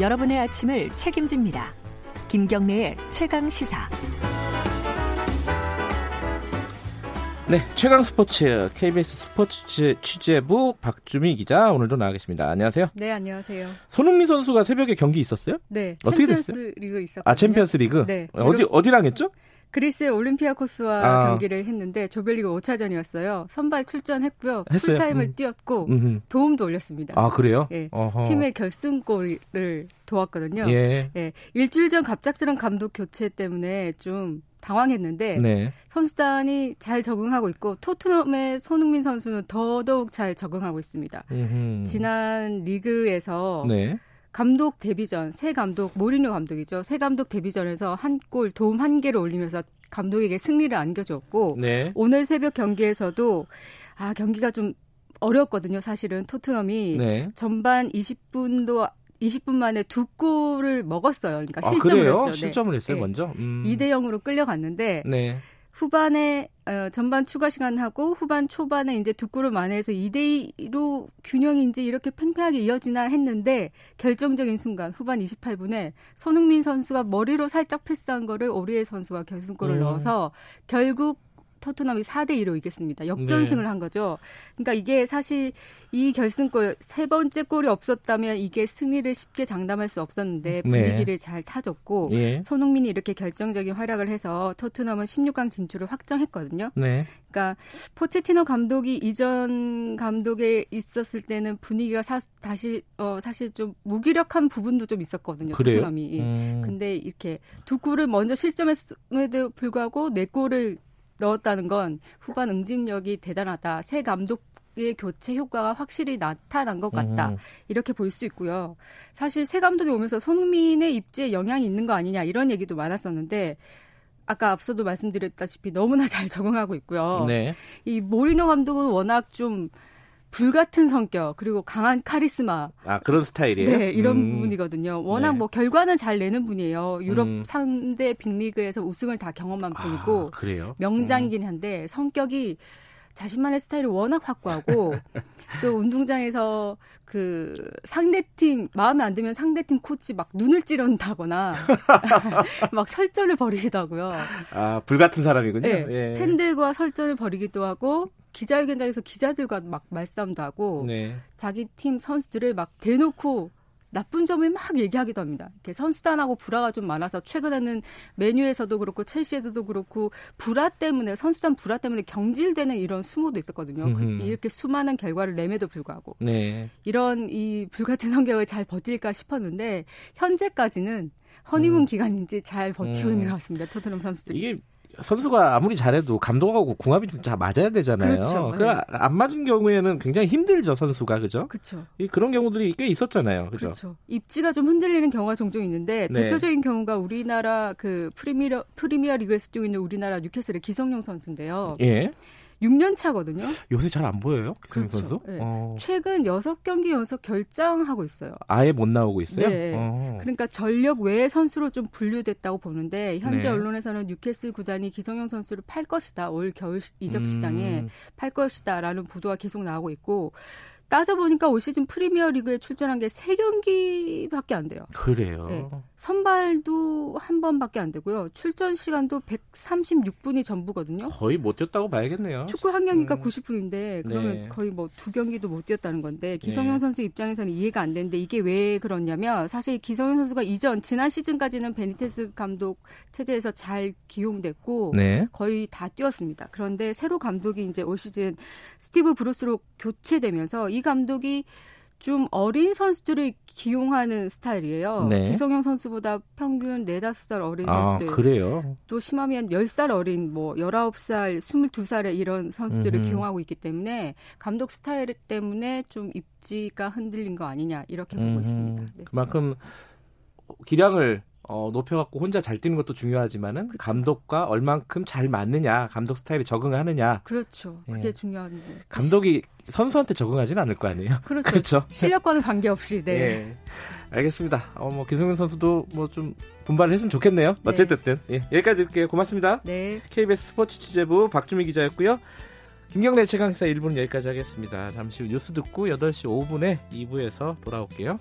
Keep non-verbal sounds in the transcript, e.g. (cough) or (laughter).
여러분의 아침을 책임집니다. 김경래의 최강 시사. 네, 최강 스포츠 KBS 스포츠 취재부 박주미 기자 오늘도 나와 계십니다. 안녕하세요. 네, 안녕하세요. 손흥민 선수가 새벽에 경기 있었어요? 네, 어떻게 챔피언스 됐어요? 리그 있었거든요. 아, 챔피언스 리그? 네. 어디 어디랑 했죠? 그리스의 올림피아코스와 아. 경기를 했는데 조별리그 5차전이었어요. 선발 출전했고요. 했어요? 풀타임을 음. 뛰었고 음흠. 도움도 올렸습니다. 아, 그래요? 예. 팀의 결승골을 도왔거든요. 예. 예, 일주일 전 갑작스런 감독 교체 때문에 좀 당황했는데 네. 선수단이 잘 적응하고 있고 토트넘의 손흥민 선수는 더더욱 잘 적응하고 있습니다. 음흠. 지난 리그에서 네. 감독 데뷔전 새 감독 모리뉴 감독이죠. 새 감독 데뷔전에서 한 골 도움 한 개를 올리면서 감독에게 승리를 안겨줬고 네. 오늘 새벽 경기에서도 아 경기가 좀 어렵거든요. 사실은 토트넘이 네. 전반 20분도 20분 만에 두 골을 먹었어요. 그러니까 아, 실점을 그래요? 했죠. 네. 실점을 했어요, 네. 먼저? 음. 2대 0으로 끌려갔는데 네. 후반에 어, 전반 추가 시간 하고 후반 초반에 이제 두 골을 만회해서 2대 2로 균형이 이제 이렇게 팽팽하게 이어지나 했는데 결정적인 순간 후반 28분에 손흥민 선수가 머리로 살짝 패스한 거를 오리에 선수가 결승골을 음. 넣어서 결국 토트넘이 4대 2로 이겼습니다. 역전승을 네. 한 거죠. 그러니까 이게 사실 이 결승골 세 번째 골이 없었다면 이게 승리를 쉽게 장담할 수 없었는데 네. 분위기를 잘 타줬고 예. 손흥민이 이렇게 결정적인 활약을 해서 토트넘은 16강 진출을 확정했거든요. 네. 그러니까 포체티노 감독이 이전 감독에 있었을 때는 분위기가 사, 다시 어, 사실 좀 무기력한 부분도 좀 있었거든요. 그래요? 토트넘이. 음. 근데 이렇게 두 골을 먼저 실점했음에도 불구하고 네 골을 넣었다는 건 후반 응집력이 대단하다. 새 감독 의 교체 효과가 확실히 나타난 것 같다. 음. 이렇게 볼 수 있고요. 사실 새 감독이 오면서 손흥민의 입지에 영향이 있는 거 아니냐 이런 얘기도 많았었는데 아까 앞서도 말씀드렸다시피 너무나 (laughs) 잘 적응하고 있고요. 네. 이 모리노 감독은 워낙 좀 불같은 성격 그리고 강한 카리스마 아, 그런 스타일이에요? 네, 이런 음. 부분이거든요. 워낙 네. 뭐 결과는 잘 내는 분이에요. 유럽 음. 3대 빅리그에서 우승을 다 경험한 분이고 아, 그래요? 명장이긴 한데 성격이 자신만의 스타일이 워낙 확고하고 (laughs) 또 운동장에서 그 상대팀 마음에 안 들면 상대팀 코치 막 눈을 찌른다거나 (laughs) (laughs) 막 설전을 벌이기도 하고요. 아, 불같은 사람이군요. 네, 예. 팬들과 설전을 벌이기도 하고 기자회견장에서 기자들과 막 말싸움도 하고 네. 자기 팀 선수들을 막 대놓고 나쁜 점을 막 얘기하기도 합니다. 이렇게 선수단하고 불화가 좀 많아서 최근에는 메뉴에서도 그렇고 첼시에서도 그렇고 불화 때문에 선수단 불화 때문에 경질되는 이런 수모도 있었거든요. 음흠. 이렇게 수많은 결과를 내매도 불구하고 네. 이런 이 불같은 성격을 잘 버틸까 싶었는데 현재까지는 허니문 음. 기간인지 잘 버티고 음. 있는 것 같습니다. 토트넘 선수들이. 이게 선수가 아무리 잘해도 감독하고 궁합이 좀 잘 맞아야 되잖아요. 그렇죠. 그안 맞은 경우에는 굉장히 힘들죠 선수가 그죠? 그렇죠. 이 그런 경우들이 꽤 있었잖아요, 그죠? 그렇죠. 입지가 좀 흔들리는 경우가 종종 있는데 네. 대표적인 경우가 우리나라 그 프리미어 프리미어 리그에서 뛰고 있는 우리나라 뉴캐슬의 기성용 선수인데요. 예. 6년 차거든요. 요새 잘 안 보여요, 그렇죠. 선수? 네. 어, 최근 6경기 연속 결장하고 있어요. 아예 못 나오고 있어요. 네. 어. 그러니까 전력 외의 선수로 좀 분류됐다고 보는데 현재 네. 언론에서는 뉴캐슬 구단이 기성용 선수를 팔 것이다. 올 겨울 시- 이적 음, 시장에 팔 것이다라는 보도가 계속 나오고 있고 따져보니까 올 시즌 프리미어 리그에 출전한 게 3경기밖에 안 돼요. 그래요. 네. 선발도 한 번밖에 안 되고요. 출전 시간도 136분이 전부거든요. 거의 못 뛰었다고 봐야겠네요. 축구 한 경기가 음. 90분인데 그러면 네. 거의 뭐 두 경기도 못 뛰었다는 건데 기성용 네. 선수 입장에서는 이해가 안 되는데 이게 왜 그러냐면 사실 기성용 선수가 이전 지난 시즌까지는 베니테스 감독 체제에서 잘 기용됐고 네. 거의 다 뛰었습니다. 그런데 새로 감독이 이제 올 시즌 스티브 브루스로 교체되면서 이 감독이 좀 어린 선수들을 기용하는 스타일이에요. 네. 기성용 선수보다 평균 4, 5살 어린 아, 선수들 그래요. 또 심하면 10살 어린 뭐 19살, 22살의 이런 선수들을 음흠. 기용하고 있기 때문에 감독 스타일 때문에 좀 입지가 흔들린 거 아니냐 이렇게 보고 음, 있습니다. 네. 그만큼 기량을 어, 높여갖고 혼자 잘 뛰는 것도 중요하지만은 그쵸. 감독과 얼만큼 잘 맞느냐, 감독 스타일에 적응하느냐. 그렇죠. 그게 예. 중요한데. 감독이 선수한테 적응하지는 않을 거 아니에요. 그렇죠. (laughs) 그렇죠. 실력과는 관계없이 네. 예. 알겠습니다. 어, 뭐 기성용 선수도 뭐 좀 분발을 했으면 좋겠네요. 네. 어쨌든 예. 여기까지 드릴게요. 고맙습니다. 네. KBS 스포츠 취재부 박주미 기자였고요. 김경래 최강시사 1부는 여기까지 하겠습니다. 잠시 후 뉴스 듣고 8시 5분에 2부에서 돌아올게요.